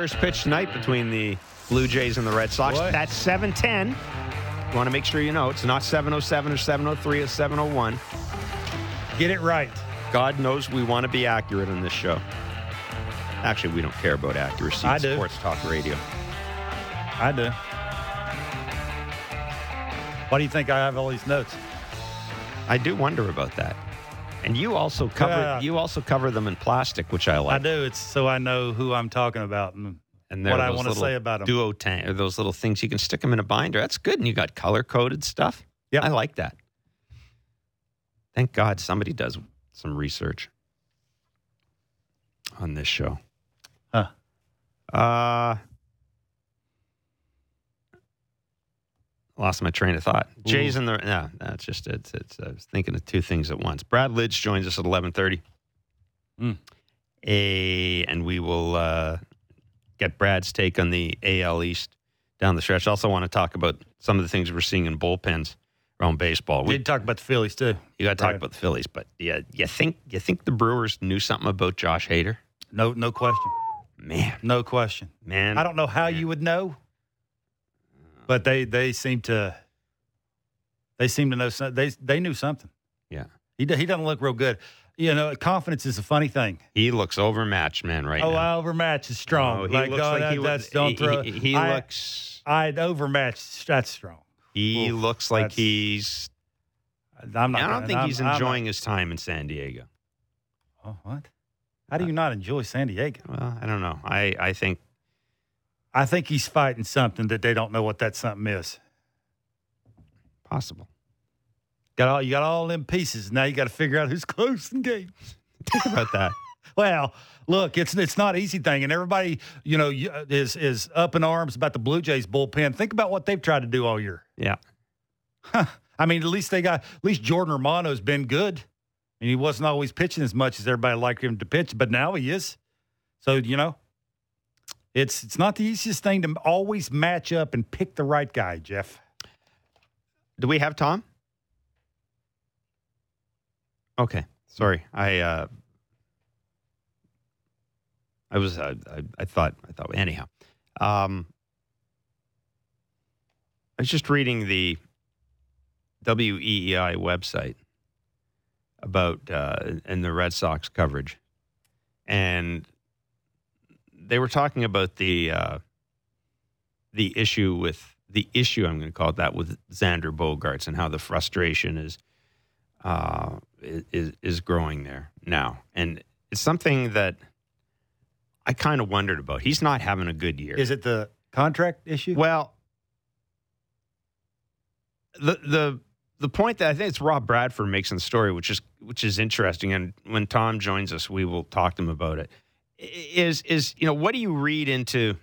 first pitch tonight between the Blue Jays and the Red Sox. What? That's 710. You want to make sure you know it's not 707 or 703 or 701. Get it right. God knows we want to be accurate on this show. Actually, we don't care about accuracy. I do. Sports Talk Radio. I do. Why do you think I have all these notes? I do wonder about that. And you also cover Yeah. you also cover them in plastic, which I like. I do. It's so I know who I'm talking about and And what I want to say about them. Duo tank or those little things you can stick them in a binder. That's good, and you got color coded stuff. Yeah. I like that. Thank God somebody does some research on this show. Huh. Uh, lost my train of thought. Jay's in the no, that's just it's it's. I was thinking of two things at once. Brad Lidge joins us at eleven thirty. Mm. A and we will uh, get Brad's take on the AL East down the stretch. Also, want to talk about some of the things we're seeing in bullpens around baseball. We did talk about the Phillies too. you got to talk Right. about the Phillies, but yeah, you think you think the Brewers knew something about Josh Hader? No, no question. Man, No question. man, I don't know how you would know, but they they seem to they seem to know some, they they knew something. Yeah, He he doesn't look real good. You know, confidence is a funny thing. he looks overmatched, man. Right now. oh, now. I overmatched is strong. Oh, he like, looks oh, like that, he, that's was, don't he, throw. he, he I, looks I'd overmatched. That's strong. he Oof, looks like he's. I'm not. I don't gonna- think I'm- he's enjoying his time in San Diego. oh, what? Uh, How do you not enjoy San Diego? Well, I don't know. I I think I think he's fighting something that they don't know what that something is. possible. Got all you got all them pieces. Now you got to figure out who's close in game. Think about that. Well, look, it's it's not an easy thing, and everybody you know uh, is is up in arms about the Blue Jays bullpen. Think about what they've tried to do all year. Yeah. I mean, at least they got at least Jordan Romano's been good, and he wasn't always pitching as much as everybody liked him to pitch, but now he is. So you know, it's it's not the easiest thing to always match up and pick the right guy, Jeff. Do we have Tom? Okay. Sorry. I uh I was uh, I, I thought I thought anyhow. Um I was just reading the WEEI website about uh and the Red Sox coverage. And they were talking about the uh the issue with the issue I'm going to call it that with Xander Bogaerts and how the frustration is uh, is is growing there now, and it's something that I kind of wondered about. He's not having a good year. Is it the contract issue? Well, the the the point that I think it's Rob Bradford makes in the story, which is which is interesting, and when Tom joins us, we will talk to him about it. Is is you know what do you read into?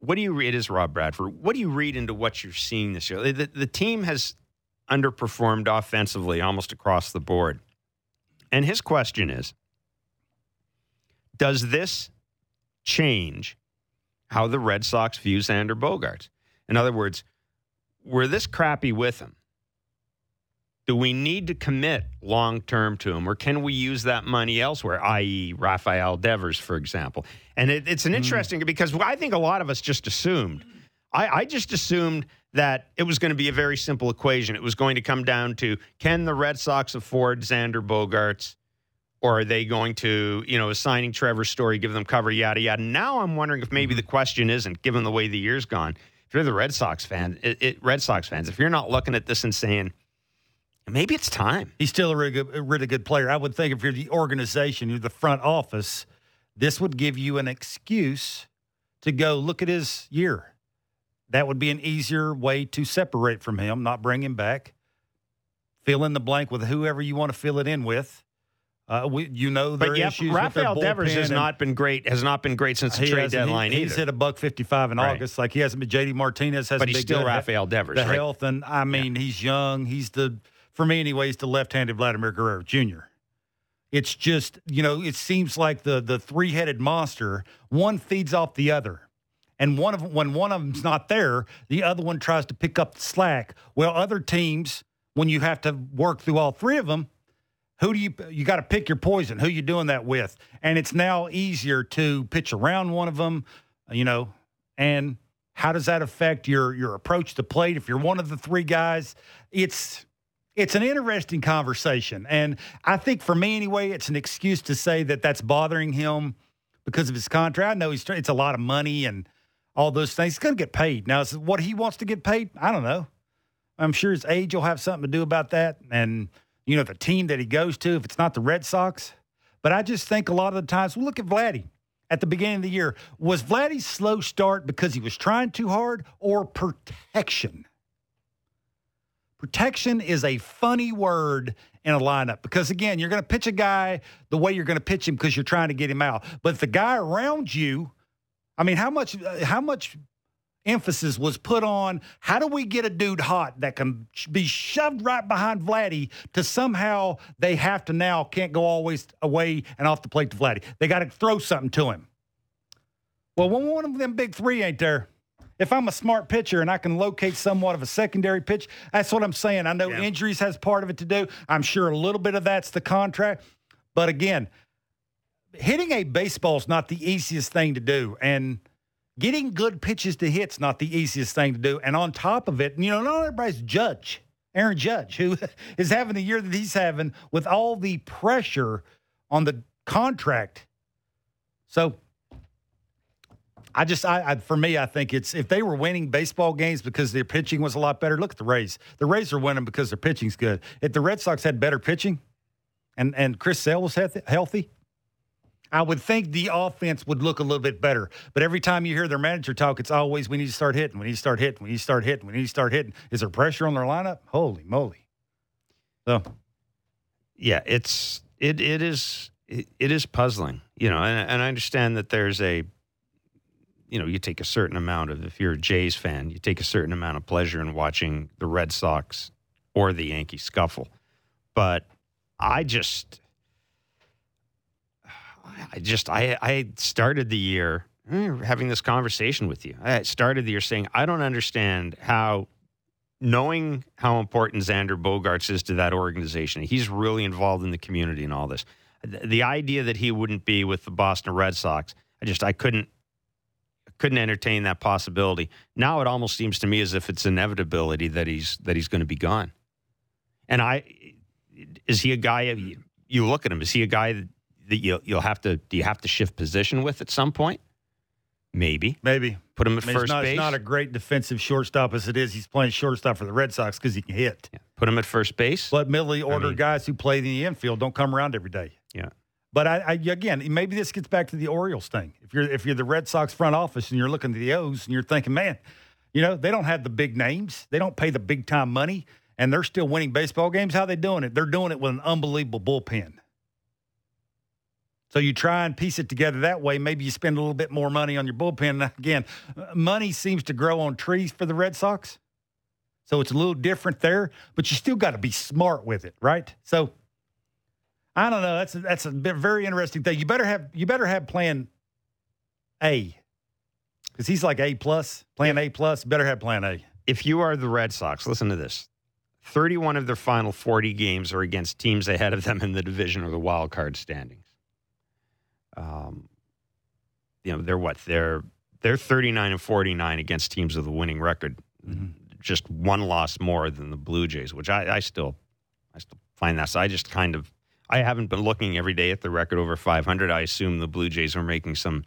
What do you read? It is Rob Bradford. What do you read into what you're seeing this year? The, the team has underperformed offensively almost across the board, and his question is: Does this change how the Red Sox view Xander Bogaerts. In other words, we're this crappy with him. Do we need to commit long term to him, or can we use that money elsewhere, i.e., Rafael Devers, for example? And it, it's an mm. interesting because I think a lot of us just assumed. I, I just assumed that it was going to be a very simple equation. It was going to come down to can the Red Sox afford Xander Bogaerts? or are they going to, you know, is signing Trevor Story, give them cover, yada yada? Now I'm wondering if maybe mm-hmm. the question isn't, given the way the year's gone, if you're the Red Sox fan, it, it, Red Sox fans, if you're not looking at this and saying, maybe it's time. He's still a really good, a really good player. I would think if you're the organization, you're the front office, this would give you an excuse to go look at his year. That would be an easier way to separate from him, not bring him back. Fill in the blank with whoever you want to fill it in with. Uh, we, you know, there But yeah, issues Rafael Devers has and- not been great. Has not been great since the trade hasn't- he- deadline He's either. hit a buck fifty-five in Right. August. Like he hasn't been. JD Martinez hasn't but he's still. Rafael Devers, the right? health and I mean he's young. He's the for me anyways, the left-handed Vladimir Guerrero Jr. It's just you know it seems like the the three-headed monster. One feeds off the other, and one of when one of them's not there, the other one tries to pick up the slack. Well, other teams when you have to work through all three of them. Who do you you got to pick your poison? Who you doing that with? And it's now easier to pitch around one of them you know, and how does that affect your your approach to plate? If you're one of the three guys, it's it's an interesting conversation, and I think for me anyway, it's an excuse to say that that's bothering him because of his contract. I know he's it's a lot of money and all those things. He's going to get paid now. Is what he wants to get paid? I don't know. I'm sure his age will have something to do about that, and you know the team that he goes to. If it's not the Red Sox, but I just think a lot of the times, well, look at Vladdy at the beginning of the year. Was Vladdy's slow start because he was trying too hard or protection? Protection is a funny word in a lineup because, again, you're going to pitch a guy the way you're going to pitch him because you're trying to get him out. But the guy around you, I mean, how much, uh, how much emphasis was put on how do we get a dude hot that can be shoved right behind Vladdy to somehow they have to now can't go always away and off the plate to Vladdy. They got to throw something to him. Well, one of them big three ain't there, if I'm a smart pitcher and I can locate somewhat of a secondary pitch, that's what I'm saying. I know yeah. injuries has part of it to do. I'm sure a little bit of that's the contract. But again, hitting a baseball is not the easiest thing to do. And – getting good pitches to hit's not the easiest thing to do. And on top of it, you know, not everybody's Judge, Aaron Judge, who is having the year that he's having with all the pressure on the contract. So I just, I, I, for me, I think it's if they were winning baseball games because their pitching was a lot better. Look at the Rays. The Rays are winning because their pitching's good. If the Red Sox had better pitching, and and Chris Sale was healthy, I would think the offense would look a little bit better. But every time you hear their manager talk, it's always we need to start hitting, we need to start hitting, we need to start hitting, we need to start hitting. Is there pressure on their lineup? Holy moly! So, yeah, it's it it is it, it is puzzling, you know, and, and I understand that there's a you know, you take a certain amount of, if you're a Jays fan, you take a certain amount of pleasure in watching the Red Sox or the Yankee scuffle. But I just, I just I I started the year eh, having this conversation with you. I started the year saying I don't understand how knowing how important Xander Bogaerts is to that organization. He's really involved in the community and all this. The idea that he wouldn't be with the Boston Red Sox, I just I couldn't couldn't entertain that possibility. Now it almost seems to me as if it's inevitability that he's that he's going to be gone. And I is he a guy you look at him is he a guy that that you'll, you'll have to do you have to shift position with at some point? Maybe. Maybe. Put him at I mean, first it's not, base. It's not a great defensive shortstop as it is. He's playing shortstop for the Red Sox because he can hit. Yeah. Put him at first base. But middle order I mean, guys who play in the infield don't come around every day. Yeah. But I, I, again, maybe this gets back to the Orioles thing. If you're if you're the Red Sox front office and you're looking at the O's and you're thinking, man, you know they don't have the big names, they don't pay the big time money, and they're still winning baseball games. How they doing it? They're doing it with an unbelievable bullpen. So you try and piece it together that way. Maybe you spend a little bit more money on your bullpen. Again, money seems to grow on trees for the Red Sox. So it's a little different there, but you still got to be smart with it, right? So I don't know. That's a, that's a very interesting thing. You better have you better have plan A because he's like A plus, plan A plus. Better have plan A. If you are the Red Sox, listen to this. 31 of their final 40 games are against teams ahead of them in the division or the wild card standings um, you know, they're what they're they're 39 and 49 against teams with a winning record. Mm-hmm. Just one loss more than the Blue Jays, which I, I still I still find that. So I just kind of I haven't been looking every day at the record over 500. I assume the Blue Jays are making some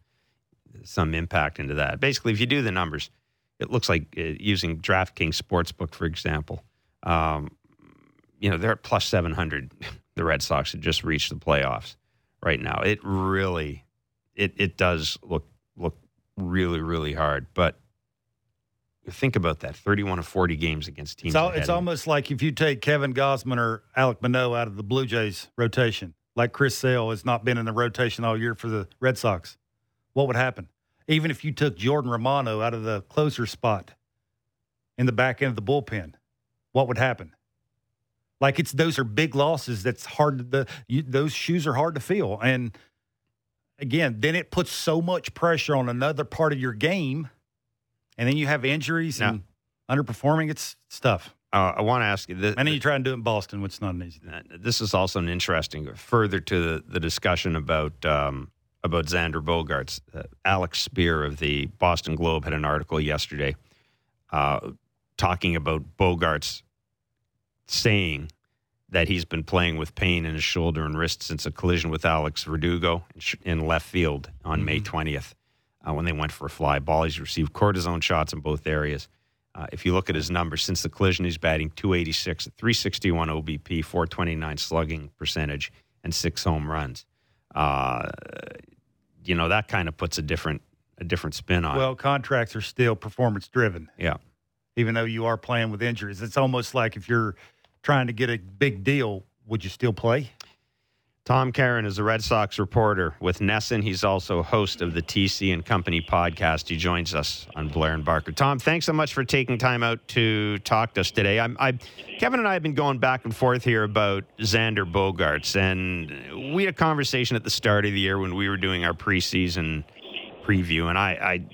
some impact into that. Basically, if you do the numbers, it looks like uh, using DraftKings Sportsbook, for example. Um, you know, they're at plus 700. The Red Sox had just reached the playoffs right now. It really, it it does look look really really hard. But think about that: thirty-one of forty games against teams. It's, all, it's almost like if you take Kevin Gausman or Alek Manoah out of the Blue Jays rotation, like Chris Sale has not been in the rotation all year for the Red Sox. What would happen? Even if you took Jordan Romano out of the closer spot in the back end of the bullpen, what would happen? Like it's those are big losses. That's hard. The you, those shoes are hard to fill. And again, then it puts so much pressure on another part of your game, and then you have injuries now, and underperforming. It's tough. Uh, I want to ask you. This, and then you try and do it in Boston, which is not an easy thing. This is also an interesting further to the, the discussion about um, about Xander Bogaerts. Uh, Alex Speier of the Boston Globe had an article yesterday uh, talking about Bogaerts saying that he's been playing with pain in his shoulder and wrist since a collision with Alex Verdugo in left field on mm-hmm. May 20th uh, when they went for a fly ball. He's received cortisone shots in both areas. Uh, if you look at his numbers since the collision, he's batting 286, 361 OBP, 429 slugging percentage, and six home runs. Uh, you know that kind of puts a different a different spin on. Well, it. contracts are still performance driven. Yeah, even though you are playing with injuries, it's almost like if you're trying to get a big deal, would you still play? Tom Caron is a Red Sox reporter with NESN. He's also host of the TC and Company podcast. He joins us on Blair and Barker. Tom, thanks so much for taking time out to talk to us today. I, I, Kevin and I have been going back and forth here about Xander Bogaerts, and we had a conversation at the start of the year when we were doing our preseason preview, and I, I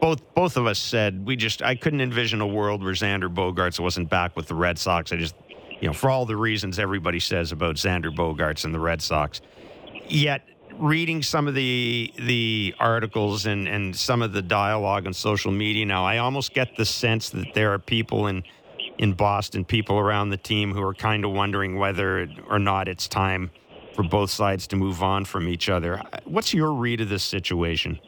both both of us said we just I couldn't envision a world where Xander Bogaerts wasn't back with the Red Sox. I just you know, for all the reasons everybody says about Xander Bogaerts and the Red Sox. Yet, reading some of the the articles and, and some of the dialogue on social media now, I almost get the sense that there are people in in Boston, people around the team who are kind of wondering whether or not it's time for both sides to move on from each other. What's your read of this situation?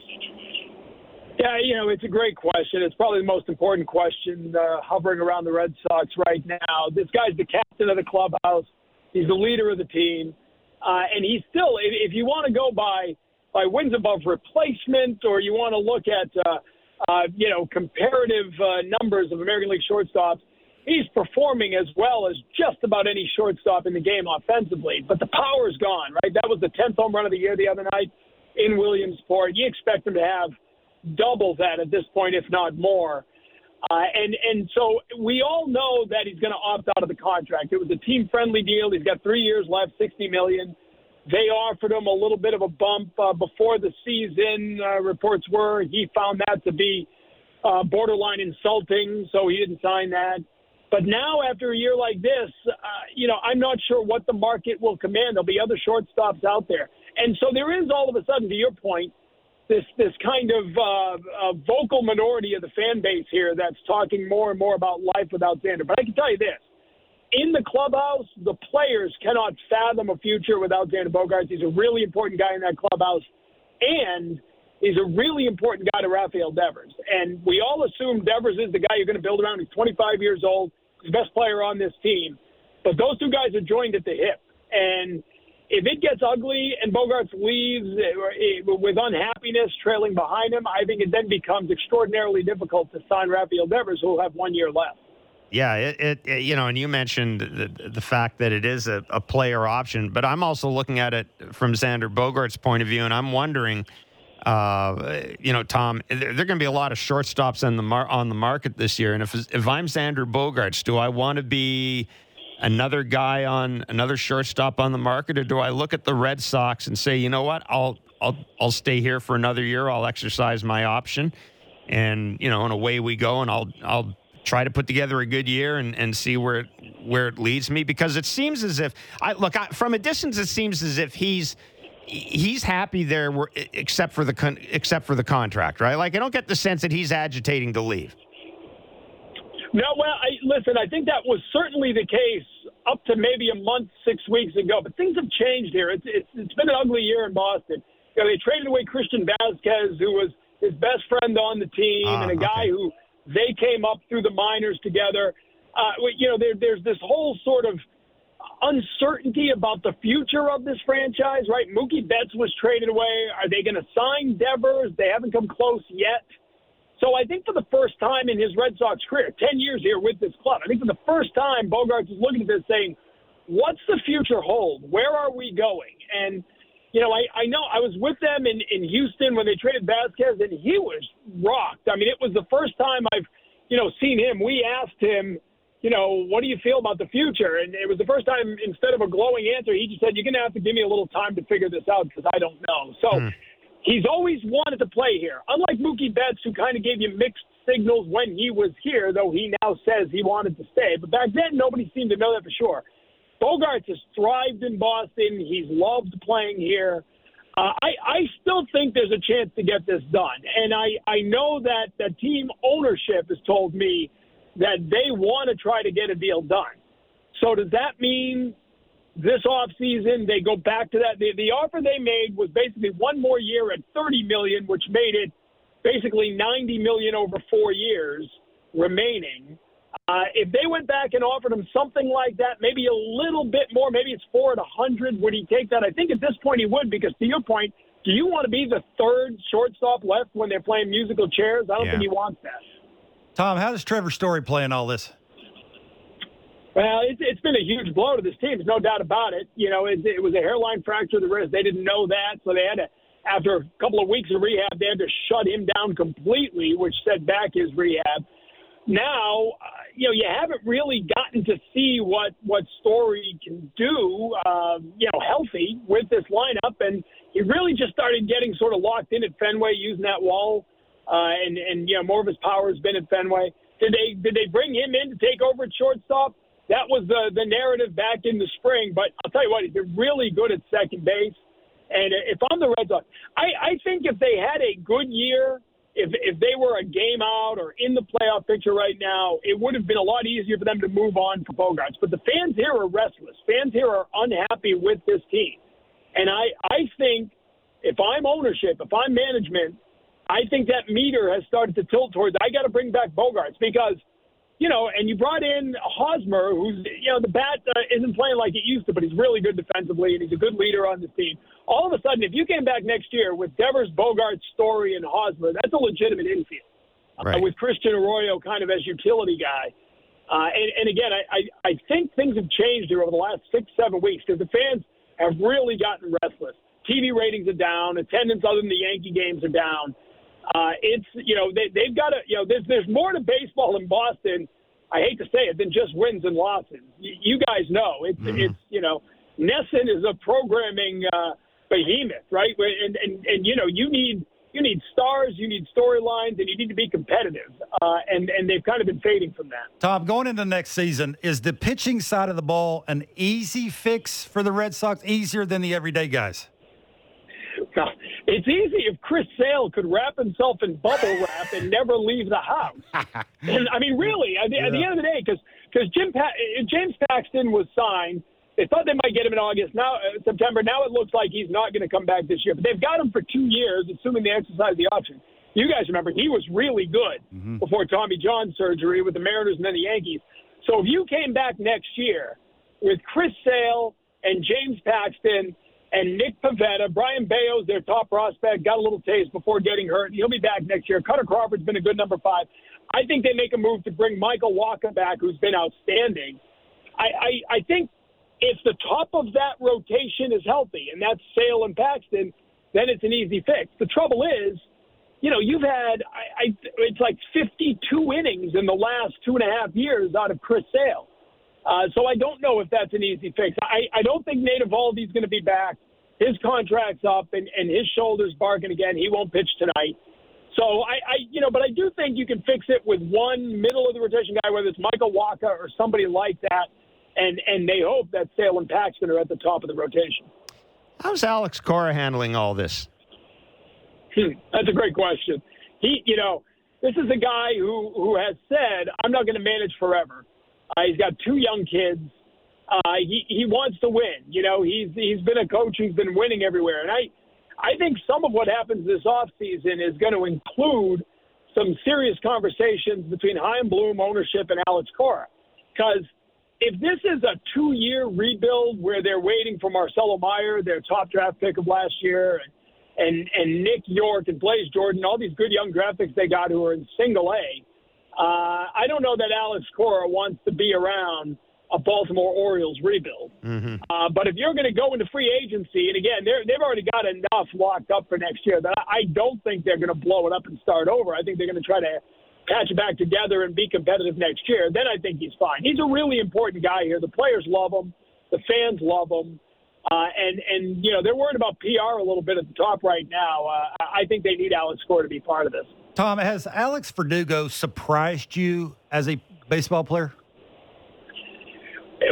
Yeah, you know, it's a great question. It's probably the most important question uh, hovering around the Red Sox right now. This guy's the captain of the clubhouse. He's the leader of the team, uh, and he's still. If, if you want to go by by wins above replacement, or you want to look at uh, uh, you know comparative uh, numbers of American League shortstops, he's performing as well as just about any shortstop in the game offensively. But the power's gone. Right, that was the tenth home run of the year the other night in Williamsport. You expect him to have double that at this point, if not more. Uh, and and so we all know that he's going to opt out of the contract. It was a team friendly deal. He's got three years left, sixty million. They offered him a little bit of a bump uh, before the season. Uh, reports were he found that to be uh, borderline insulting, so he didn't sign that. But now, after a year like this, uh, you know, I'm not sure what the market will command. There'll be other shortstops out there, and so there is all of a sudden, to your point, this this kind of uh, vocal minority of the fan base here that's talking more and more about life without Xander. But I can tell you this: in the clubhouse, the players cannot fathom a future without Xander Bogaerts. He's a really important guy in that clubhouse, and he's a really important guy to Rafael Devers. And we all assume Devers is the guy you're going to build around. He's 25 years old. He's the best player on this team. But those two guys are joined at the hip, and if it gets ugly and Bogaerts leaves eh, with unhappiness trailing behind him, I think it then becomes extraordinarily difficult to sign Rafael Devers, who will have one year left. Yeah, it, it, it, you know, and you mentioned the, the fact that it is a, a, player option, but I'm also looking at it from Xander Bogart's point of view, and I'm wondering, uh, you know, Tom, there, there are going to be a lot of shortstops on the mar- on the market this year, and if if I'm Xander Bogaerts, do I want to be another guy on another shortstop on the market, or do I look at the Red Sox and say, you know what, I'll I'll I'll stay here for another year. I'll exercise my option, and you know, and away we go, and I'll I'll try to put together a good year and, and see where it, where it leads me because it seems as if I look I, from a distance. It seems as if he's he's happy there, except for the con, except for the contract, right? Like I don't get the sense that he's agitating to leave. No, well, I, listen, I think that was certainly the case up to maybe a month, six weeks ago. But things have changed here. It's, it's, it's been an ugly year in Boston. You know, they traded away Christian Vazquez, who was his best friend on the team, uh, and a guy okay. who they came up through the minors together. Uh, you know, there, there's this whole sort of uncertainty about the future of this franchise, right? Mookie Betts was traded away. Are they going to sign Devers? They haven't come close yet. So I think for the first time in his Red Sox career, 10 years here with this club, I think for the first time, Bogaerts is looking at this saying, what's the future hold? Where are we going? And, you know, I, I know I was with them in, in Houston when they traded Vazquez, and he was rocked. I mean, it was the first time I've, you know, seen him. We asked him, you know, what do you feel about the future? And it was the first time, instead of a glowing answer, he just said, you're going to have to give me a little time to figure this out because I don't know. So, hmm he's always wanted to play here. Unlike Mookie Betts, who kind of gave you mixed signals when he was here, though he now says he wanted to stay. But back then, nobody seemed to know that for sure. Bogaerts has thrived in Boston. He's loved playing here. Uh, I, I still think there's a chance to get this done. And I, I know that the team ownership has told me that they want to try to get a deal done. So does that mean this offseason they go back to that? The, the offer they made was basically one more year at 30 million, which made it basically 90 million over four years remaining. Uh, if they went back and offered him something like that, maybe a little bit more, maybe it's four at a hundred, would he take that? I think at this point he would, because to your point, do you want to be the third shortstop left when they're playing musical chairs? I don't Yeah. think he wants that. Tom, how does Trevor Story play in all this? Well, it's, it's been a huge blow to this team. There's no doubt about it. You know, it, it was a hairline fracture of the wrist. They didn't know that, so they had to, after a couple of weeks of rehab, they had to shut him down completely, which set back his rehab. Now, uh, you know, you haven't really gotten to see what what Story can do, uh, you know, healthy with this lineup, and he really just started getting sort of locked in at Fenway, using that wall, uh, and and you know, more of his power has been at Fenway. Did they did they bring him in to take over at shortstop? That was the the narrative back in the spring. But I'll tell you what, he's really good at second base. And if I'm the Red Sox, I, I think if they had a good year, if if they were a game out or in the playoff picture right now, it would have been a lot easier for them to move on from Bogaerts. But the fans here are restless. Fans here are unhappy with this team, and I I think if I'm ownership, if I'm management, I think that meter has started to tilt towards I got to bring back Bogaerts because you know, and you brought in Hosmer, who's, you know, the bat uh, isn't playing like it used to, but he's really good defensively and he's a good leader on this team. All of a sudden, if you came back next year with Devers, Bogart, Story, and Hosmer, that's a legitimate infield. Right. Uh, with Christian Arroyo kind of as utility guy. Uh, and, and again, I, I, I think things have changed here over the last six, seven weeks because the fans have really gotten restless. TV ratings are down, attendance other than the Yankee games are down. Uh, it's you know they, they've got to you know there's there's more to baseball in Boston. I hate to say it than just wins and losses. You, you guys know it's it's you know NESN is a programming uh, behemoth, right? And and and you know you need you need stars, you need storylines, and you need to be competitive. Uh, and and they've kind of been fading from that. Tom, going into next season, is the pitching side of the ball an easy fix for the Red Sox, easier than the everyday guys? Now, it's easy if Chris Sale could wrap himself in bubble wrap and never leave the house. and, I mean, really, at the, at the end of the day, because because Jim pa- James Paxton was signed, they thought they might get him in August. Now uh, September. Now it looks like he's not going to come back this year. But they've got him for two years, assuming they exercise the option. You guys remember he was really good before Tommy John surgery with the Mariners and then the Yankees. So if you came back next year with Chris Sale and James Paxton and Nick Pivetta, Brayan Bello's their top prospect, got a little taste before getting hurt. He'll be back next year. Kutter Crawford's been a good number five. I think they make a move to bring Michael Wacha back, who's been outstanding. I, I, I think if the top of that rotation is healthy, and that's Sale and Paxton, then it's an easy fix. The trouble is, you know, you've had I, I it's like 52 innings in the last two and a half years out of Chris Sale. Uh, so I don't know if that's an easy fix. I, I don't think Nate Eovaldi's going to be back. His contract's up, and, and his shoulder's barking again. He won't pitch tonight. So I, I, you know, but I do think you can fix it with one middle of the rotation guy, whether it's Michael Wacha or somebody like that, and and they hope that Sale and Paxton are at the top of the rotation. How's Alex Cora handling all this? Hmm, That's a great question. He, you know, this is a guy who who has said, "I'm not going to manage forever." Uh, he's got two young kids. Uh, he he wants to win. You know, he's he's been a coach who's been winning everywhere, and I I think some of what happens this off season is going to include some serious conversations between Chaim Bloom ownership and Alex Cora, because if this is a two-year rebuild where they're waiting for Marcelo Meyer, their top draft pick of last year, and and and Nick Yorke and Blaze Jordan, all these good young draft picks they got who are in single A. Uh, I don't know that Alex Cora wants to be around a Baltimore Orioles rebuild. Mm-hmm. Uh, but if you're going to go into free agency, and again, they're, they've already got enough locked up for next year that I I don't think they're going to blow it up and start over. I think they're going to try to patch it back together and be competitive next year. Then I think he's fine. He's a really important guy here. The players love him. The fans love him. Uh, and and you know they're worried about PR a little bit at the top right now. Uh, I think they need Alex Cora to be part of this. Tom, has Alex Verdugo surprised you as a baseball player?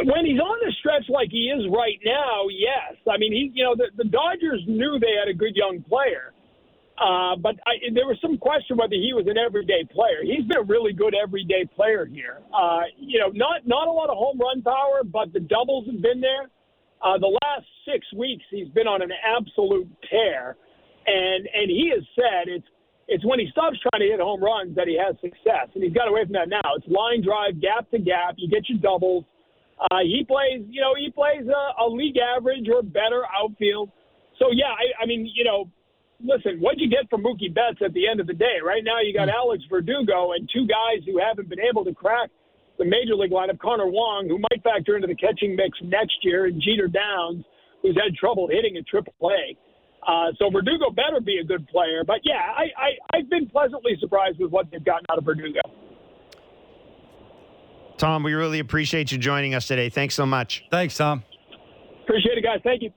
when he's on the stretch like he is right now, yes. I mean, he, you know, the, the Dodgers knew they had a good young player, uh, but I, there was some question whether he was an everyday player. He's been a really good everyday player here. Uh, you know, not not a lot of home run power, but the doubles have been there. Uh, the last six weeks, he's been on an absolute tear, and and he has said it's it's when he stops trying to hit home runs that he has success, and he's got away from that now. It's line drive, gap to gap. You get your doubles. Uh, he plays, you know, he plays a, a league average or better outfield. So yeah, I, I mean, you know, listen, what'd you get from Mookie Betts at the end of the day? Right now, you got mm-hmm. Alex Verdugo and two guys who haven't been able to crack the major league lineup. Connor Wong, who might factor into the catching mix next year, and Jeter Downs, who's had trouble hitting at AAA. Uh, so Verdugo better be a good player. But yeah, I, I, I've been pleasantly surprised with what they've gotten out of Verdugo. Tom, we really appreciate you joining us today. Thanks so much. Thanks, Tom. Appreciate it, guys. Thank you.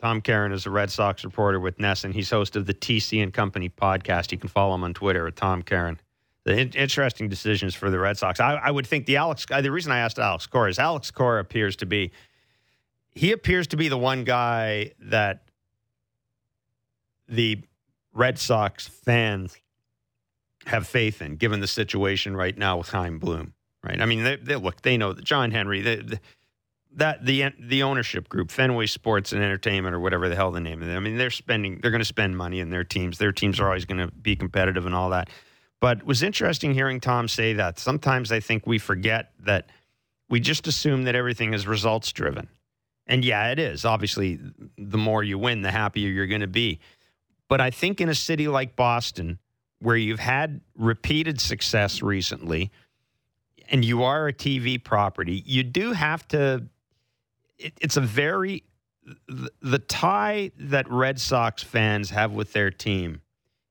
Tom Caron is a Red Sox reporter with NESN. He's host of the TC and Company podcast. You can follow him on Twitter at Tom Caron. The in- interesting decisions for the Red Sox. I, I would think the Alex. Uh, the reason I asked Alex Cora is Alex Cora appears to be. He appears to be the one guy that the Red Sox fans have faith in, given the situation right now with Chaim Bloom. Right? I mean, they, they look. They know that John Henry. They, they, that the the ownership group, Fenway Sports and Entertainment, or whatever the hell the name of it. I mean, they're spending. They're going to spend money in their teams. Their teams are always going to be competitive and all that. But it was interesting hearing Tom say that. Sometimes I think we forget that we just assume that everything is results driven. And yeah, it is. Obviously, the more you win, the happier you're going to be. But I think in a city like Boston, where you've had repeated success recently, and you are a TV property, you do have to. It, it's a very the, the tie that Red Sox fans have with their team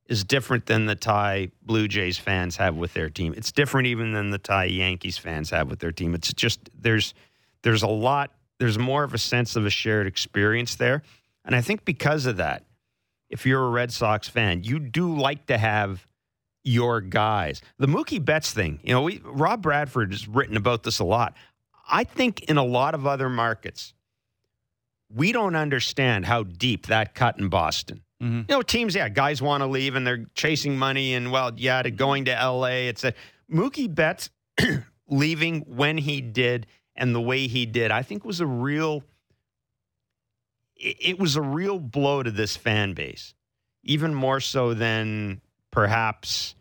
is different than the tie Blue Jays fans have with their team. It's different even than the tie Yankees fans have with their team. It's just there's there's a lot there's more of a sense of a shared experience there. And I think because of that, if you're a Red Sox fan, you do like to have your guys. The Mookie Betts thing, you know, we, Rob Bradford has written about this a lot. I think in a lot of other markets, we don't understand how deep that cut in Boston. Mm-hmm. You know, teams, yeah, guys want to leave and they're chasing money and, well, yeah, to going to LA. It's a Mookie Betts leaving when he did and the way he did, I think was a real it was a real blow to this fan base, even more so than perhaps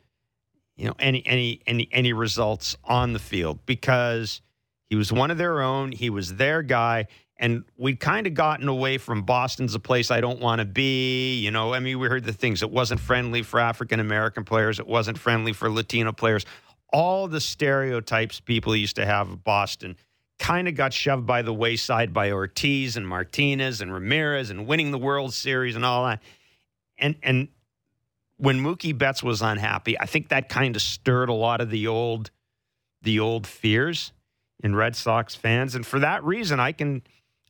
you know any any any any results on the field because he was one of their own. He was their guy. And we'd kind of gotten away from Boston's a place I don't want to be. You know, I mean, we heard the things. It wasn't friendly for African American players. It wasn't friendly for Latino players. All the stereotypes people used to have of Boston kind of got shoved by the wayside by Ortiz and Martinez and Ramirez and winning the World Series and all that. And and when Mookie Betts was unhappy, I think that kind of stirred a lot of the old the old fears in Red Sox fans. And for that reason, I can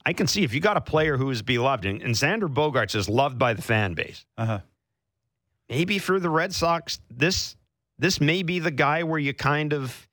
I can see if you got a player who is beloved, and, and Xander Bogaerts is loved by the fan base. Uh-huh. Maybe for the Red Sox, this this may be the guy where you kind of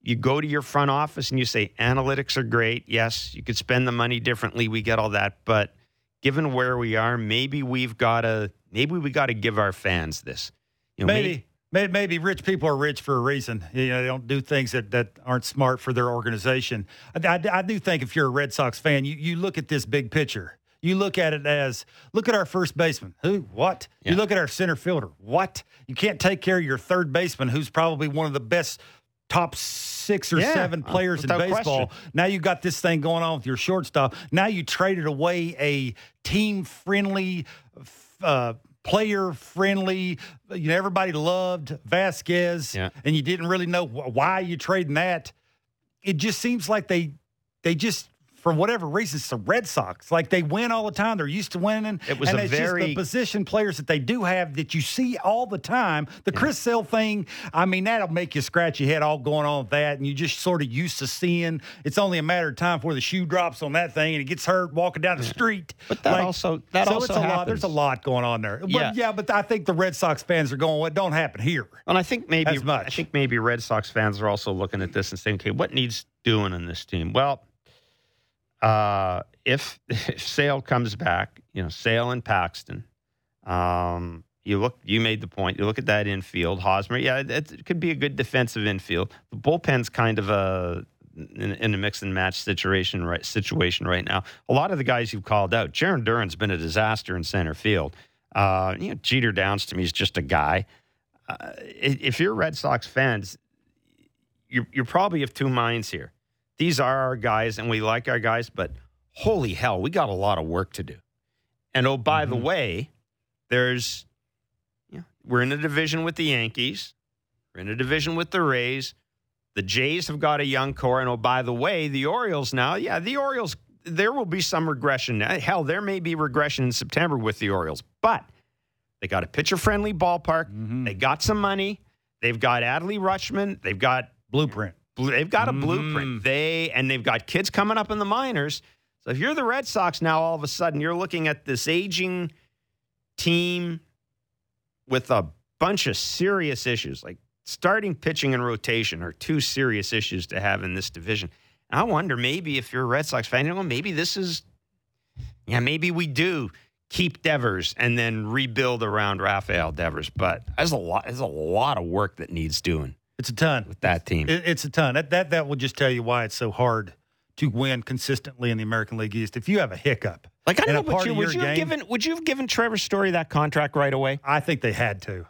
you go to your front office and you say analytics are great. Yes, you could spend the money differently. We get all that, but given where we are, maybe we've got to maybe we got to give our fans this. You know, maybe, maybe maybe rich people are rich for a reason. You know, they don't do things that, that aren't smart for their organization. I, I, I do think if you're a Red Sox fan, you, you look at this big picture. You look at it as look at our first baseman. Who? What? Yeah. You look at our center fielder. What? You can't take care of your third baseman, who's probably one of the best top six or yeah, seven players in baseball. Question. Now you got this thing going on with your shortstop. Now you traded away a team friendly, uh, player friendly. You know, everybody loved Vazquez, yeah. and you didn't really know why you trading that. It just seems like they they just for whatever reason, it's the Red Sox. Like they win all the time. They're used to winning. It was and a it's very just the position players that they do have that you see all the time. The yeah. Chris Sale thing, I mean, that'll make you scratch your head all going on with that. And you just sort of used to seeing it's only a matter of time before the shoe drops on that thing and it gets hurt walking down the street. But that like, also that so also it's a happens. lot. There's a lot going on there. But yeah. yeah, but I think the Red Sox fans are going, what don't happen here. And I think maybe I think maybe Red Sox fans are also looking at this and saying, okay, what needs doing in this team? Well, uh, if, if Sale comes back, you know, Sale and Paxton, um, you look, you made the point. You look at that infield, Hosmer. Yeah, it, it could be a good defensive infield. The bullpen's kind of a in, in, a mix and match situation right situation right now. A lot of the guys you've called out, Jarren Duran's been a disaster in center field. Uh, you know, Jeter Downs to me is just a guy. Uh, if you're Red Sox fans, you're, you're probably of two minds here. These are our guys, and we like our guys, but holy hell, we got a lot of work to do. And oh, by mm-hmm. the way, there's, you know, we're in a division with the Yankees, we're in a division with the Rays. The Jays have got a young core, and oh, by the way, the Orioles now, yeah, the Orioles, there will be some regression. Hell, there may be regression in September with the Orioles, but they got a pitcher friendly ballpark. Mm-hmm. They got some money. They've got Adley Rutschman. They've got blueprint. They've got a mm-hmm. blueprint. They and they've got kids coming up in the minors. So if you're the Red Sox now, all of a sudden you're looking at this aging team with a bunch of serious issues. Like starting pitching and rotation are two serious issues to have in this division. And I wonder maybe if you're a Red Sox fan, you know, maybe this is yeah, maybe we do keep Devers and then rebuild around Rafael Devers. But there's a lot there's a lot of work that needs doing. It's a ton with that team. It, it's a ton. That, that that will just tell you why it's so hard to win consistently in the American League East. If you have a hiccup, like I don't know, you, would you have given would you have given Trevor Story that contract right away? I think they had to.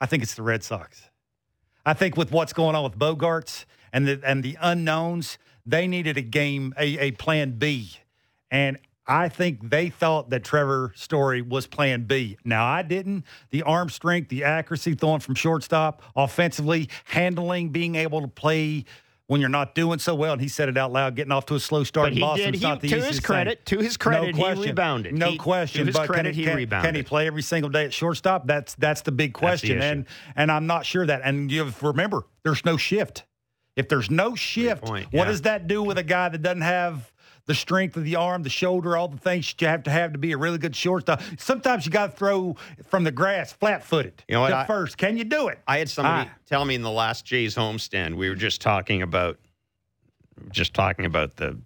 I think it's the Red Sox. I think with what's going on with Bogaerts and the and the unknowns, they needed a game a, a plan B. And I think they thought that Trevor Story was plan B. Now, I didn't. The arm strength, the accuracy, throwing from shortstop, offensively, handling, being able to play when you're not doing so well. And he said it out loud, getting off to a slow start but in Boston. Did, he, to his credit, thing. to his credit, no question. he rebounded. No he, question. To his but credit, can, he can, rebounded. Can he play every single day at shortstop? That's that's the big question. The and and I'm not sure that. And you remember, there's no shift. If there's no shift, point, yeah. what does that do with a guy that doesn't have the strength of the arm, the shoulder, all the things that you have to have to be a really good shortstop. Sometimes you got to throw from the grass flat footed you know what, I, first. Can you do it? I had somebody ah. tell me in the last Jays homestand, we were just talking about just talking about the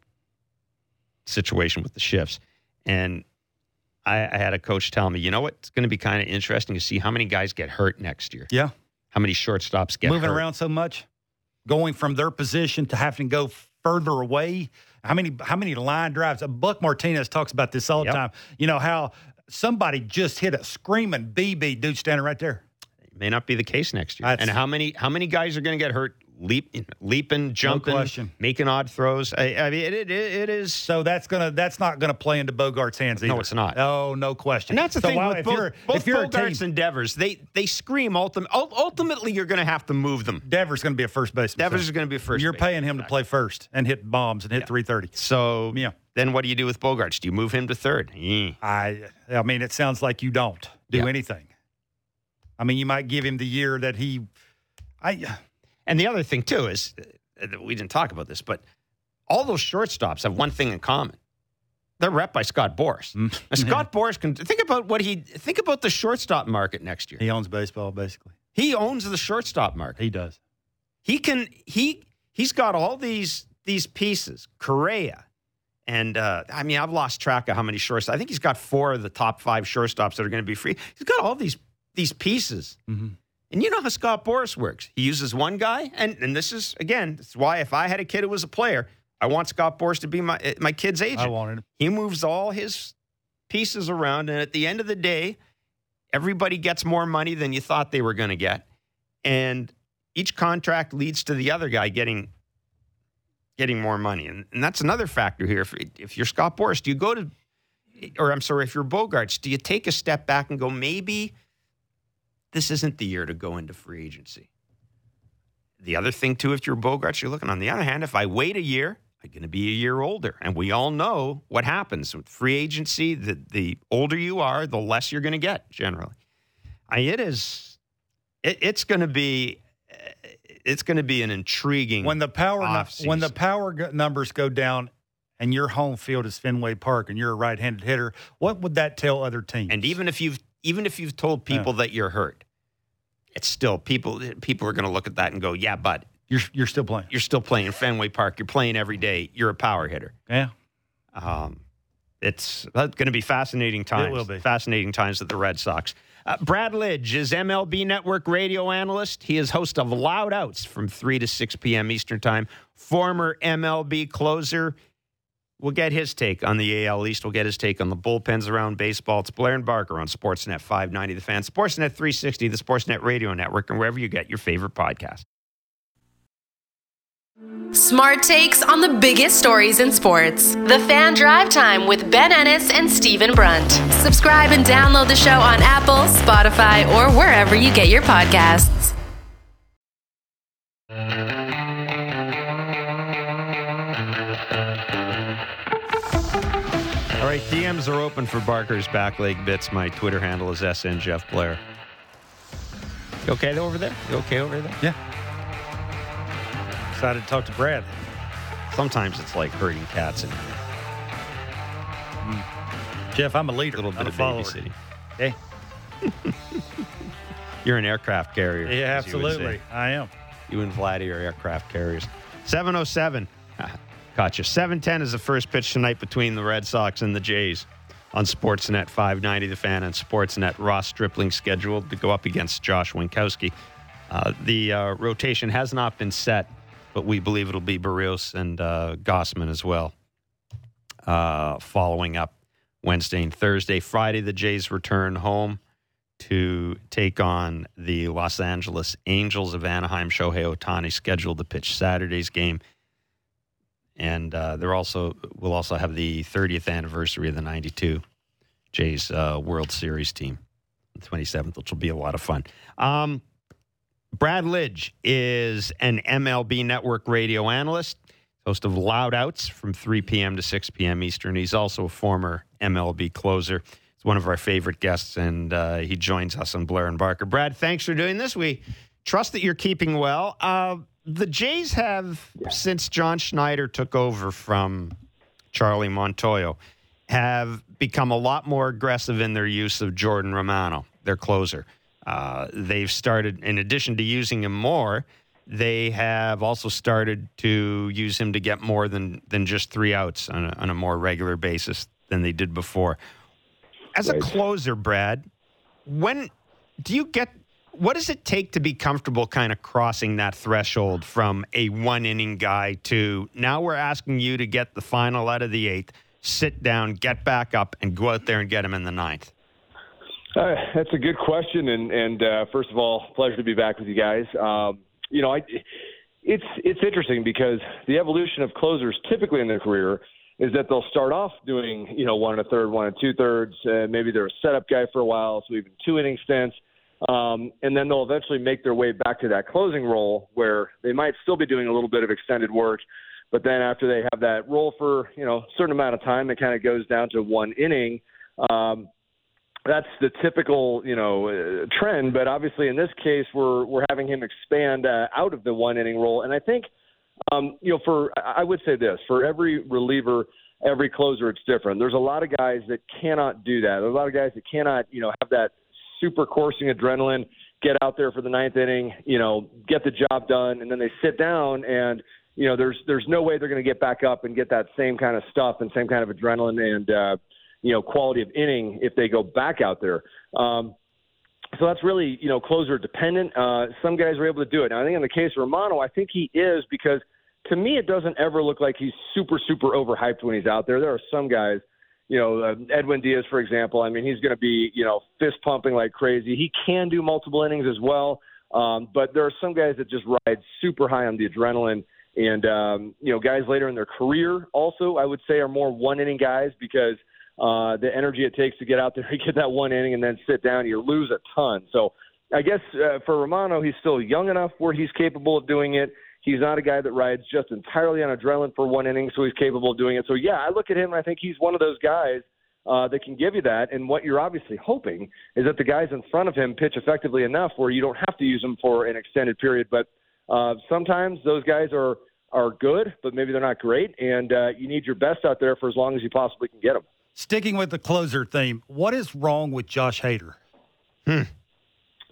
situation with the shifts. And I, I had a coach tell me, you know what? It's going to be kind of interesting to see how many guys get hurt next year. Yeah. How many shortstops get moving hurt. around so much, going from their position to having to go further away. How many how many line drives? Buck Martinez talks about this all the yep. time. You know how somebody just hit a screaming BB dude standing right there. It may not be the case next year. That's, and how many how many guys are going to get hurt leap, leaping, jumping, no making odd throws. I, I mean, it, it, it is. So that's gonna that's not gonna play into Bogart's hands either. No, it's not. Oh, no question. And that's the so thing while, with if both, you're, both if you're Bogaerts team, and Devers. They they scream ultimate. Ultimately, you're to have to move them. Devers going to be a first baseman. Devers so. is to be a first. You're paying him to play first and hit bombs and hit yeah. 330. So yeah. Then what do you do with Bogaerts? Do you move him to third? I I mean, it sounds like you don't do yeah. anything. I mean, you might give him the year that he. I. And the other thing too is we didn't talk about this, but all those shortstops have one thing in common. They're rep by Scott Boras. Mm. Now, Scott Boras can think about what he think about the shortstop market next year. He owns baseball basically. He owns the shortstop market. He does. He can he he's got all these these pieces. Correa. And uh, I mean, I've lost track of how many shortstops. I think he's got four of the top five shortstops that are going to be free. He's got all these these pieces. Mm-hmm. And you know how Scott Boras works. He uses one guy, and, and this is, again, this is why if I had a kid who was a player, I want Scott Boras to be my, eh, my kid's agent. I wanted him. He moves all his pieces around, and at the end of the day, everybody gets more money than you thought they were going to get. And each contract leads to the other guy getting getting more money. And, and that's another factor here. If, if you're Scott Boras, do you go to, or I'm sorry, if you're Bogaerts, do you take a step back and go, maybe – this isn't the year to go into free agency. The other thing, too, if you're Bogaerts, you're looking on the other hand, if I wait a year, I'm going to be a year older. And we all know what happens with free agency. The, the older you are, the less you're going to get generally. I, it is, it, it's going to be, it's going to be an intriguing when the power no, when the power numbers go down and your home field is Fenway Park and you're a right-handed hitter. What would that tell other teams? And even if you've even if you've told people yeah. that you're hurt, it's still people. People are going to look at that and go, "Yeah, but you're you're still playing. You're still playing in Fenway Park. You're playing every day. You're a power hitter." Yeah. Um, it's going to be fascinating times. will be. fascinating times at the Red Sox. Uh, Brad Lidge is MLB Network radio analyst. He is host of Loud Outs from 3 to 6 p.m. Eastern Time. Former MLB closer. We'll get his take on the AL East. We'll get his take on the bullpens around baseball. It's Blair and Barker on Sportsnet 590 The Fan, Sportsnet 360, the Sportsnet Radio Network, and wherever you get your favorite podcast. Smart takes on the biggest stories in sports. The Fan Drive Time with Ben Ennis and Stephen Brunt. Subscribe and download the show on Apple, Spotify, or wherever you get your podcasts. Right, DMs are open for Barker's back leg bits. My Twitter handle is SN Jeff Blair. You okay over there? You okay over there? Yeah. Excited to talk to Brad. Sometimes it's like herding cats in here. Hmm. Jeff, I'm a leader. A little bit I'm a of babysitting. Hey, You're an aircraft carrier. yeah, as you would say. absolutely. I am. You and Vladdy are aircraft carriers. 707. Gotcha. 710 is the first pitch tonight between the Red Sox and the Jays on Sportsnet 590 The Fan and Sportsnet. Ross Stripling scheduled to go up against Josh Winckowski. Uh, the uh, rotation has not been set, but we believe it'll be Berrios and uh, Gausman as well. Uh, following up Wednesday and Thursday. Friday, the Jays return home to take on the Los Angeles Angels of Anaheim. Shohei Ohtani scheduled to pitch Saturday's game, and uh, they're also will also have the 30th anniversary of the '92 Jays uh, World Series team, the 27th, which will be a lot of fun. Um, Brad Lidge is an MLB Network radio analyst, host of Loud Outs from 3 p.m. to 6 p.m. Eastern. He's also a former MLB closer. He's one of our favorite guests, and uh, he joins us on Blair and Barker. Brad, thanks for doing this. We trust that you're keeping well. The Jays have, since John Schneider took over from Charlie Montoyo, have become a lot more aggressive in their use of Jordan Romano, their closer. Uh, they've started, in addition to using him more, they have also started to use him to get more than than just three outs on a, on a more regular basis than they did before. As a closer, Brad, when do you get? What does it take to be comfortable, kind of crossing that threshold from a one inning guy to now we're asking you to get the final out of the eighth, sit down, get back up, and go out there and get him in the ninth? Uh, that's a good question, and and uh, first of all, pleasure to be back with you guys. Um, you know, I, it's it's interesting because the evolution of closers typically in their career is that they'll start off doing you know one and a third, one and two thirds, uh, maybe they're a setup guy for a while, so even two inning stints, um, and then they'll eventually make their way back to that closing role where they might still be doing a little bit of extended work, but then after they have that role for you know a certain amount of time, it kind of goes down to one inning. Um, that's the typical you know uh, trend but obviously in this case we're we're having him expand uh, out of the one inning role. And i think um you know for i would say this for every reliever every closer it's different. There's a lot of guys that cannot do that. There's a lot of guys that cannot you know have that super coursing adrenaline get out there for the ninth inning you know get the job done and then they sit down and you know there's there's no way they're going to get back up and get that same kind of stuff and same kind of adrenaline and uh you know quality of inning if they go back out there. Um, so that's really you know closer dependent. Uh, some guys are able to do it. Now I think in the case of Romano, I think he is because to me it doesn't ever look like he's super super overhyped when he's out there. There are some guys. You know, uh, Edwin Diaz, for example. I mean, he's going to be, you know, fist pumping like crazy. He can do multiple innings as well, um, but there are some guys that just ride super high on the adrenaline. And um, you know, guys later in their career also, I would say, are more one inning guys because uh, the energy it takes to get out there and get that one inning and then sit down, you lose a ton. So I guess uh, for Romano, he's still young enough where he's capable of doing it. He's not a guy that rides just entirely on adrenaline for one inning, so he's capable of doing it. So yeah, I look at him and I think he's one of those guys uh, that can give you that. And what you're obviously hoping is that the guys in front of him pitch effectively enough where you don't have to use them for an extended period. But uh, sometimes those guys are are good, but maybe they're not great, and uh, you need your best out there for as long as you possibly can get them. Sticking with the closer theme, what is wrong with Josh Hader?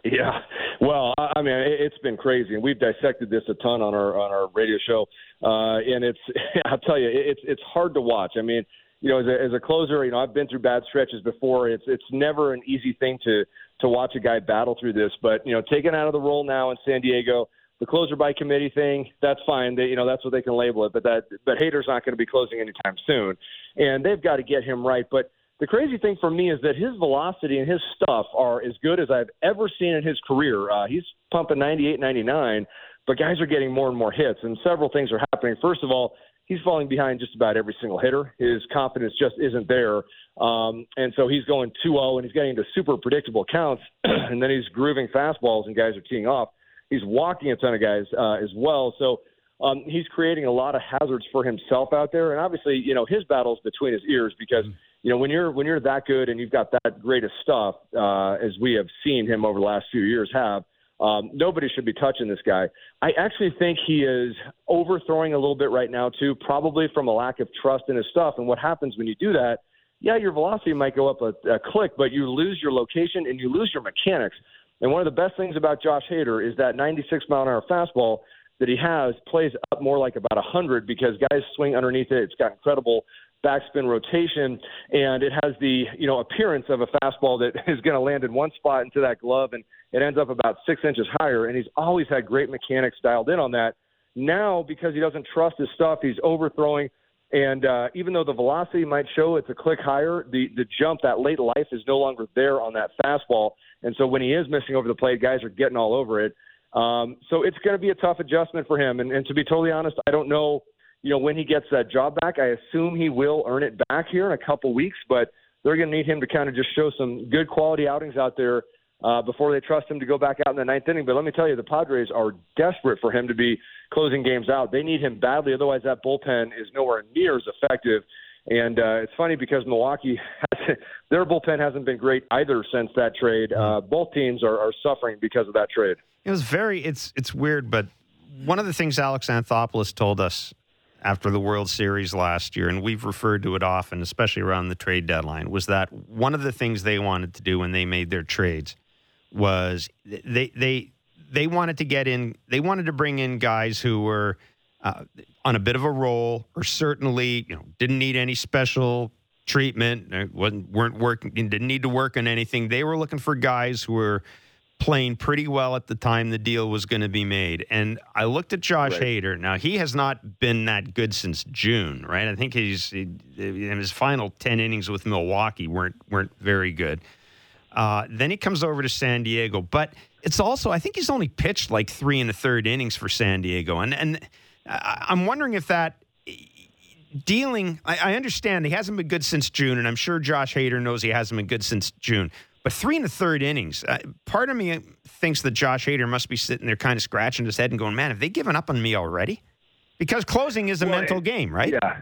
Yeah, well, I mean, it- it's been crazy, and we've dissected this a ton on our on our radio show. Uh, and it's, I'll tell you, it's it's hard to watch. I mean, you know, as a, as a closer, you know, I've been through bad stretches before. It's it's never an easy thing to to watch a guy battle through this. But you know, taken out of the role now in San Diego, the closer by committee thing, that's fine. They, you know, that's what they can label it. But that, but Hader's not going to be closing anytime soon, and they've got to get him right. But the crazy thing for me is that his velocity and his stuff are as good as I've ever seen in his career. Uh, he's pumping 98, 99, but guys are getting more and more hits, and several things are happening. First of all, he's falling behind just about every single hitter. His confidence just isn't there. Um, and so he's going 2 0 and he's getting into super predictable counts. and then he's grooving fastballs and guys are teeing off. He's walking a ton of guys uh, as well. So um, he's creating a lot of hazards for himself out there. And obviously, you know, his battle's between his ears because. Mm-hmm you know, when you're when you're that good and you've got that great of stuff, uh, as we have seen him over the last few years have, um, nobody should be touching this guy. I actually think he is overthrowing a little bit right now too, probably from a lack of trust in his stuff. And what happens when you do that? Yeah, your velocity might go up a, a click, but you lose your location and you lose your mechanics. And one of the best things about Josh Hader is that 96 mile an hour fastball that he has plays up more like about 100 because guys swing underneath it. It's got incredible backspin rotation, and it has the you know appearance of a fastball that is going to land in one spot into that glove, and it ends up about six inches higher. And he's always had great mechanics dialed in on that. Now, because he doesn't trust his stuff, he's overthrowing. And uh, even though the velocity might show it's a click higher, the the jump, that late life, is no longer there on that fastball. And so when he is missing over the plate, guys are getting all over it. Um, so it's going to be a tough adjustment for him. And, and to be totally honest, I don't know you know, when he gets that job back, I assume he will earn it back here in a couple weeks, but they're going to need him to kind of just show some good quality outings out there uh, before they trust him to go back out in the ninth inning. But let me tell you, the Padres are desperate for him to be closing games out. They need him badly, otherwise that bullpen is nowhere near as effective. And uh, it's funny because Milwaukee, has, their bullpen hasn't been great either since that trade. Uh, both teams are, are suffering because of that trade. It was very, it's it's weird, but one of the things Alex Anthopoulos told us after the World Series last year, and we've referred to it often, especially around the trade deadline, was that one of the things they wanted to do when they made their trades was they they they wanted to get in, they wanted to bring in guys who were uh, on a bit of a roll, or certainly you know didn't need any special treatment, uh, wasn't weren't working, didn't need to work on anything. They were looking for guys who were playing pretty well at the time the deal was going to be made. And I looked at Josh right. Hader. Now he has not been that good since June, right? I think he's he, in his final ten innings with Milwaukee weren't weren't very good. Uh, then he comes over to San Diego, but it's also I think he's only pitched like three and a third innings for San Diego, and and I'm wondering if that dealing. I, I understand he hasn't been good since June, and I'm sure Josh Hader knows he hasn't been good since June. But three and a third innings. Uh, part of me thinks that Josh Hader must be sitting there kind of scratching his head and going, man, have they given up on me already? Because closing is a well, mental game, right? Yeah.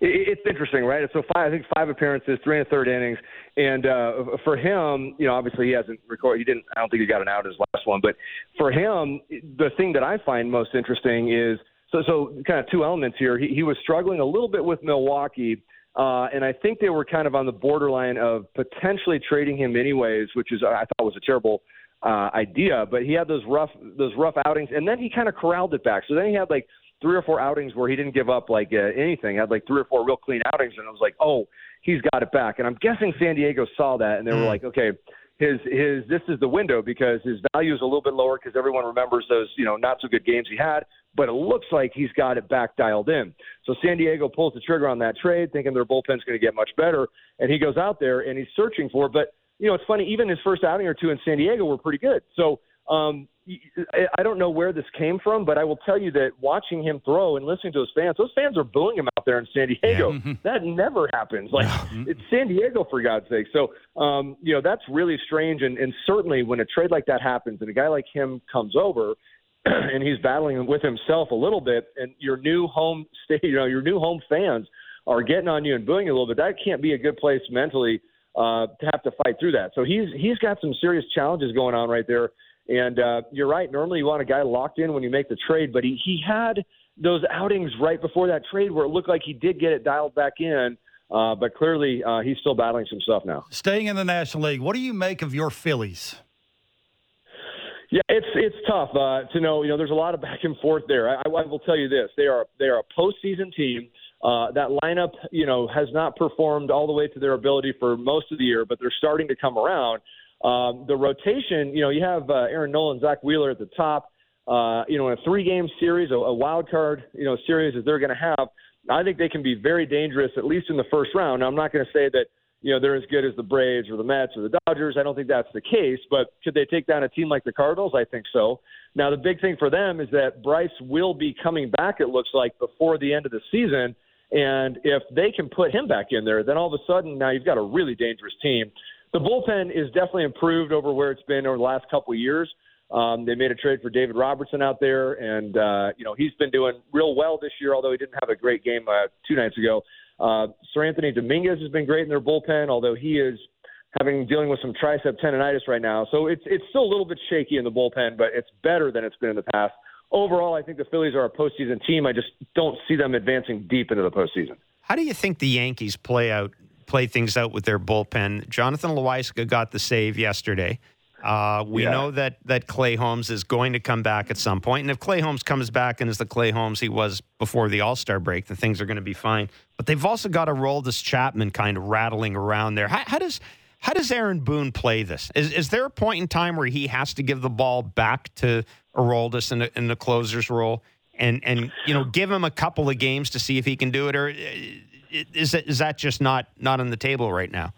It's interesting, right? So five, I think five appearances, three and a third innings, and uh, for him, you know, obviously he hasn't recorded. He didn't. I don't think he got an out in his last one. But for him, the thing that I find most interesting is so so kind of two elements here. He, he was struggling a little bit with Milwaukee uh, and I think they were kind of on the borderline of potentially trading him anyways, which is I thought was a terrible uh, idea. But he had those rough those rough outings, and then he kind of corralled it back. So then he had like three or four outings where he didn't give up like uh, anything. He had like three or four real clean outings, and I was like, oh, he's got it back. And I'm guessing San Diego saw that, and they were mm. like, okay, his his this is the window because his value is a little bit lower because everyone remembers those you know not so good games he had but it looks like he's got it back dialed in. So San Diego pulls the trigger on that trade, thinking their bullpen's going to get much better, and he goes out there and he's searching for. But you know, it's funny. Even his first outing or two in San Diego were pretty good. So um, I don't know where this came from, but I will tell you that watching him throw and listening to his fans, those fans are booing him out there in San Diego. Yeah. Mm-hmm. That never happens. Like it's San Diego for God's sake. So um, you know that's really strange, and, and certainly when a trade like that happens and a guy like him comes over and he's battling with himself a little bit. And your new home state, you know, your new home fans are getting on you and booing you a little bit. That can't be a good place mentally uh, to have to fight through that. So he's he's got some serious challenges going on right there. And uh, you're right. Normally you want a guy locked in when you make the trade, but he he had those outings right before that trade where it looked like he did get it dialed back in. Uh, but clearly, uh, he's still battling some stuff now. Staying in the National League, what do you make of your Phillies? Yeah, it's it's tough uh, to know. You know, there's a lot of back and forth there. I, I will tell you this: they are they are a postseason team. Uh, that lineup, you know, has not performed all the way to their ability for most of the year, but they're starting to come around. Um, the rotation, you know, you have uh, Aaron Nolan, Zack Wheeler at the top. Uh, you know, in a three-game series, a, a wild card, you know, series as they're going to have, I think they can be very dangerous, at least in the first round. Now, I'm not going to say that you know they're as good as the Braves or the Mets or the Dodgers. I don't think that's the case, but could they take down a team like the Cardinals? I think so. Now, the big thing for them is that Bryce will be coming back. It looks like before the end of the season. And if they can put him back in there, then all of a sudden now you've got a really dangerous team. The bullpen is definitely improved over where it's been over the last couple of years. Um, they made a trade for David Robertson out there, and uh, you know he's been doing real well this year. Although he didn't have a great game uh, two nights ago. Uh, Seranthony Dominguez has been great in their bullpen, although he is having dealing with some tricep tendonitis right now. So it's it's still a little bit shaky in the bullpen, but it's better than it's been in the past overall, I think the Phillies are a postseason team. I just don't see them advancing deep into the postseason. How do you think the Yankees play out, play things out with their bullpen? Jonathan Loáisiga got the save yesterday. Uh, we yeah. know that that Clay Holmes is going to come back at some point, and if Clay Holmes comes back and is the Clay Holmes he was before the All Star break, then things are going to be fine. But they've also got Aroldis Chapman kind of rattling around there. How, how does how does Aaron Boone play this? Is, is there a point in time where he has to give the ball back to Aroldis in the, in the closer's role and, and you know give him a couple of games to see if he can do it, or uh, is that, is that just not not on the table right now?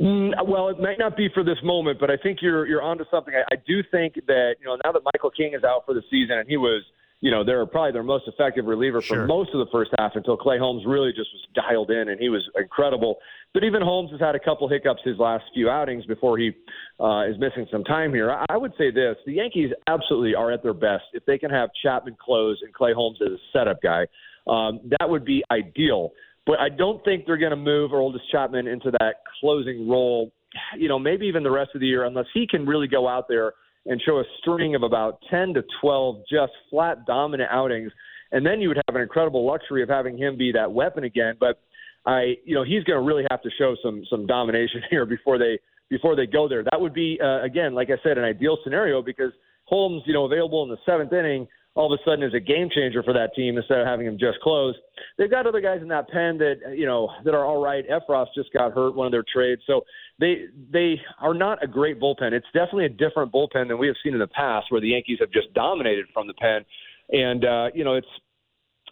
Mm, well, it might not be for this moment, but I think you're you're onto something. I, I do think that you know now that Michael King is out for the season and he was you know, they're probably their most effective reliever for most of the first half until Clay Holmes really just was dialed in and he was incredible. But even Holmes has had a couple hiccups his last few outings before he uh, is missing some time here. I, I would say this: the Yankees absolutely are at their best if they can have Chapman close and Clay Holmes as a setup guy. Um, that would be ideal. But I don't think they're going to move Aroldis Chapman into that closing role. You know, maybe even the rest of the year, unless he can really go out there and show a string of about 10 to 12 just flat dominant outings. And then you would have an incredible luxury of having him be that weapon again. But I, you know, he's going to really have to show some some domination here before they before they go there. That would be uh, again, like I said, an ideal scenario because Holmes, you know, available in the seventh inning, all of a sudden is a game changer for that team instead of having him just close. They've got other guys in that pen that you know that are all right. Effross just got hurt, one of their trades, so they they are not a great bullpen. It's definitely a different bullpen than we have seen in the past, where the Yankees have just dominated from the pen. And uh, you know, it's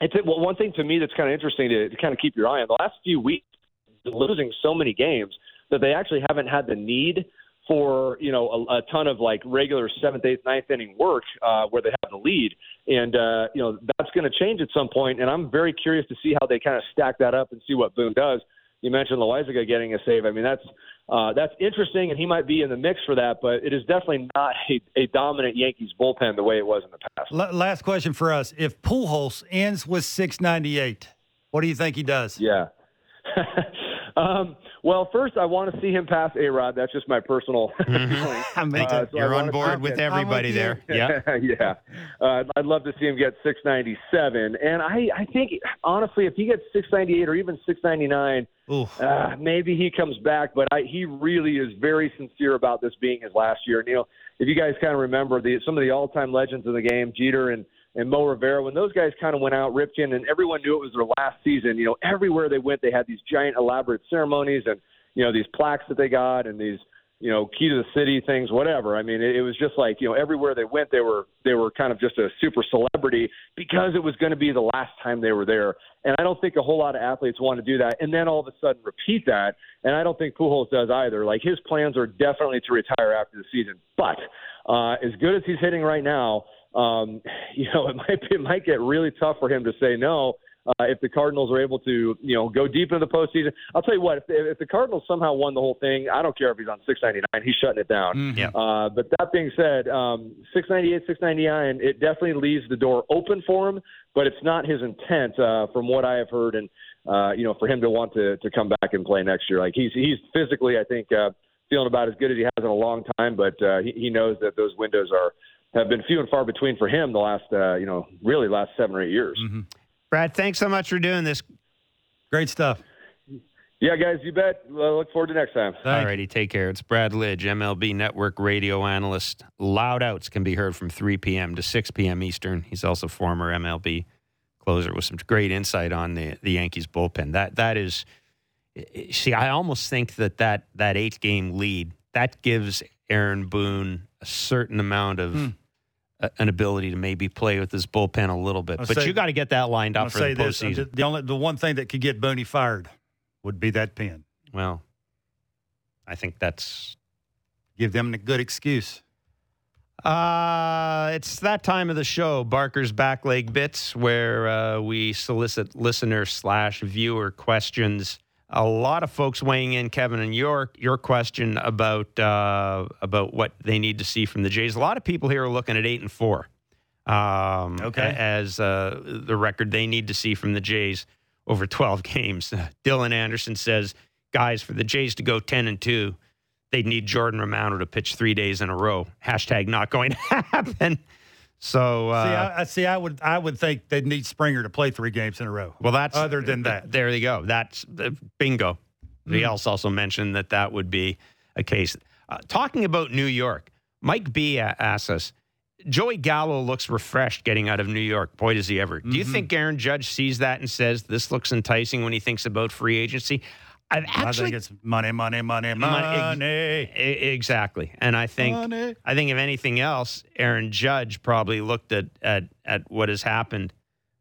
it's well, one thing to me that's kind of interesting to, to kind of keep your eye on. The last few weeks, losing so many games that they actually haven't had the need for you know a, a ton of like regular seventh, eighth, ninth inning work uh, where they have the lead, and uh, you know that's going to change at some point. And I'm very curious to see how they kind of stack that up and see what Boone does. You mentioned Loáisiga getting a save. I mean that's uh, that's interesting, and he might be in the mix for that. But it is definitely not a, a dominant Yankees bullpen the way it was in the past. L- last question for us: If Pujols ends with 698, what do you think he does? Yeah. um, well, first, I want to see him pass A Rod. That's just my personal mm-hmm. uh, so You're on board with everybody there. Yeah. yeah. Uh, I'd love to see him get 697. And I, I think, honestly, if he gets 698 or even 699, uh, maybe he comes back. But I, he really is very sincere about this being his last year. And, you know, if you guys kind of remember the, some of the all time legends of the game, Jeter and and Mo Rivera, when those guys kind of went out, Ripken, and everyone knew it was their last season, you know, everywhere they went, they had these giant elaborate ceremonies and, you know, these plaques that they got and these, you know, key to the city things, whatever. I mean, it, it was just like, you know, everywhere they went, they were, they were kind of just a super celebrity because it was going to be the last time they were there. And I don't think a whole lot of athletes want to do that. And then all of a sudden repeat that. And I don't think Pujols does either. Like his plans are definitely to retire after the season. But uh, as good as he's hitting right now, um, you know, it might be, it might get really tough for him to say no uh, if the Cardinals are able to, you know, go deep into the postseason. I'll tell you what, if, if the Cardinals somehow won the whole thing, I don't care if he's on 699, he's shutting it down. Mm-hmm. Yeah. Uh, but that being said, um, 698, 699, it definitely leaves the door open for him, but it's not his intent, uh, from what I have heard, and uh, you know, for him to want to to come back and play next year. Like he's he's physically, I think. Uh, feeling about as good as he has in a long time, but uh, he, he knows that those windows are have been few and far between for him the last, uh, you know, really last seven or eight years. Mm-hmm. Brad, thanks so much for doing this. Great stuff. Yeah, guys, you bet. look forward to next time. All righty, take care. It's Brad Lidge, MLB Network radio analyst. Loud outs can be heard from 3 p.m. to 6 p.m. Eastern. He's also former MLB closer with some great insight on the the Yankees bullpen. That that is, see, I almost think that that that eight game lead that gives Aaron Boone a certain amount of. Hmm. A- An ability to maybe play with his bullpen a little bit, I'll but say- you got to get that lined I'll up for say the this: postseason. the only the one thing that could get Booney fired would be that pen. Well, I think that's Give them a good excuse. Uh, it's that time of the show, Barker's Back Leg Bits, where uh, we solicit listener slash viewer questions. A lot of folks weighing in, Kevin, and your your question about uh, about what they need to see from the Jays. A lot of people here are looking at eight and four. Um, Okay. as uh, the record they need to see from the Jays over twelve games. Dylan Anderson says, guys, for the Jays to go ten and two, they'd need Jordan Romano to pitch three days in a row. Hashtag not going to happen. So, uh, see, I, I see. I would I would think they'd need Springer to play three games in a row. well, that's other than that. There you go. That's uh, bingo. He Mm. else also mentioned that that would be a case. Uh, talking about New York, Mike B asks us. Joey Gallo looks refreshed getting out of New York. Boy, does he ever. Do you Mm-hmm. think Aaron Judge sees that and says this looks enticing when he thinks about free agency? I've I think it's money, money, money, Money, money. Exactly. And I think Money. I think if anything else, Aaron Judge probably looked at at, at what has happened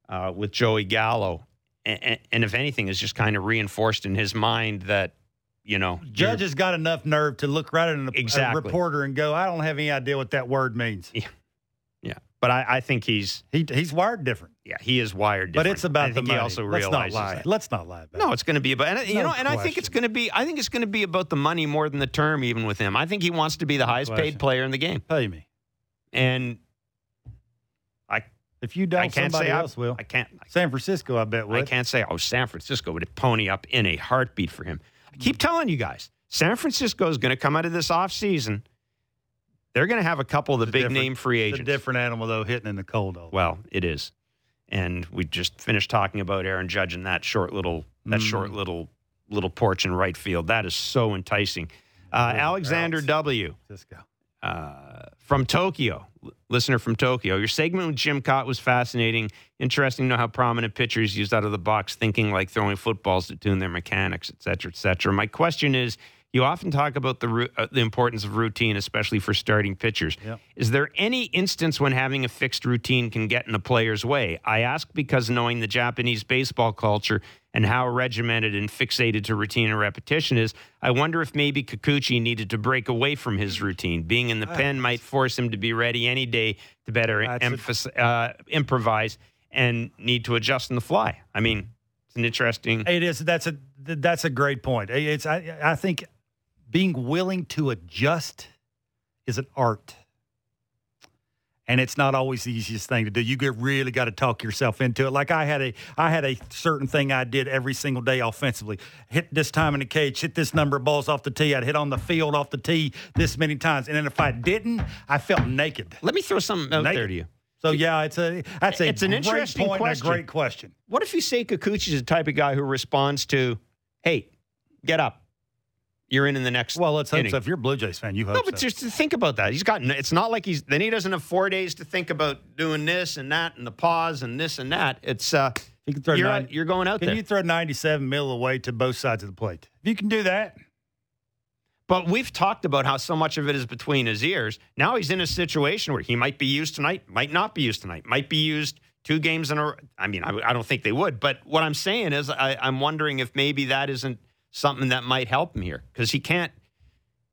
uh, with Joey Gallo, and, and if anything, is just kind of reinforced in his mind that you know Judge has got enough nerve to look right at an, Exactly. a reporter and go, "I don't have any idea what that word means." Yeah, but I, I think he's He he's wired different, yeah he is wired. different. but it's about I the money. he also Let's not lie. that. Let's not lie about No, it. it's going to be about, and you No know, and I think it's going to be. I think it's going to be about the money more than the term, even with him. I think he wants to be the highest paid player in the game, Pay me. and I If you don't, I can't somebody say else I, will. I can't. San Francisco, I bet would. I can't say, oh, San Francisco would pony up in a heartbeat for him. I keep mm. telling you guys, San Francisco is going to come out of this offseason. They're going to have a couple of the big name free agents. It's a different animal though, hitting in the cold. Well, it is. And we just finished talking about Aaron Judge and that short little that Mm. short little little porch in right field. That is so enticing. Uh, Alexander outs. W. Cisco. uh, from Tokyo, listener from Tokyo. Your segment with Jim Kaat was fascinating. Interesting to know how prominent pitchers used out of the box thinking like throwing footballs to tune their mechanics, et cetera, et cetera. My question is you often talk about the, uh, the importance of routine, especially for starting pitchers. Yep. Is there any instance when having a fixed routine can get in a player's way? I ask because knowing the Japanese baseball culture and how regimented and fixated to routine and repetition is, I wonder if maybe Kikuchi needed to break away from his routine. Being in the pen might force him to be ready any day to better a- uh, improvise and need to adjust on the fly. I mean, it's an interesting. It is. That's a that's a great point. It's I I think being willing to adjust is an art. And it's not always the easiest thing to do. You get really got to talk yourself into it. Like I had a I had a certain thing I did every single day offensively. Hit this time in the cage, hit this number of balls off the tee. I'd hit on the field off the tee this many times. And then if I didn't, I felt naked. Let me throw something out Naked. there to you. So yeah, it's a that's a It's an interesting point question. a great question. What if Yusei Kikuchi's the type of guy who responds to, "Hey, get up, you're in in the next." Well, let's hope inning." so. If you're a Blue Jays fan, you hope No, but so. just to think about that. He's got. It's not like he's. Then he doesn't have four days to think about doing this and that and the pause and this and that. It's. uh You can throw You're nine- you're going out Can there. you throw 97 mil away to both sides of the plate? If you can do that, But we've talked about how so much of it is between his ears. Now he's in a situation where he might be used tonight, might not be used tonight, might be used two games in a. I mean, I, I don't think they would. But what I'm saying is, I, I'm wondering if maybe that isn't something that might help him here because he can't.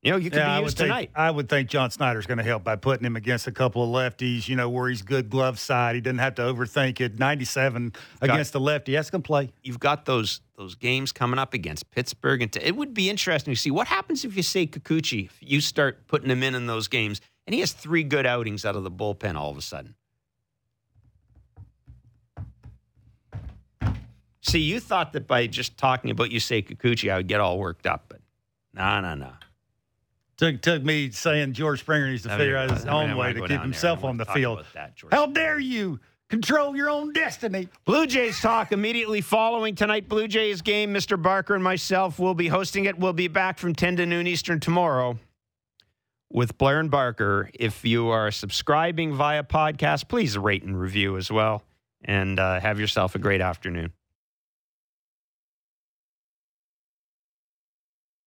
You know, you could yeah, be used think, tonight. I would think John Schneider's going to help by putting him against a couple of lefties, you know, where he's good glove side. He doesn't have to overthink it. 97 against the lefty. That's going to play. You've got those those games coming up against Pittsburgh, and it would be interesting to see what happens if Yusei Kikuchi, if you start putting him in in those games, and he has three good outings out of the bullpen all of a sudden. See, you thought that by just talking about Yusei Kikuchi, I would get all worked up, but no, no, no. Took, took me saying George Springer needs to figure out his own way to keep himself on the field. That, How dare you control your own destiny? Blue Jays talk immediately following tonight Blue Jays game. Mr. Barker and myself will be hosting it. We'll be back from 10 to noon Eastern tomorrow with Blair and Barker. If you are subscribing via podcast, please rate and review as well. and uh, have yourself a great afternoon.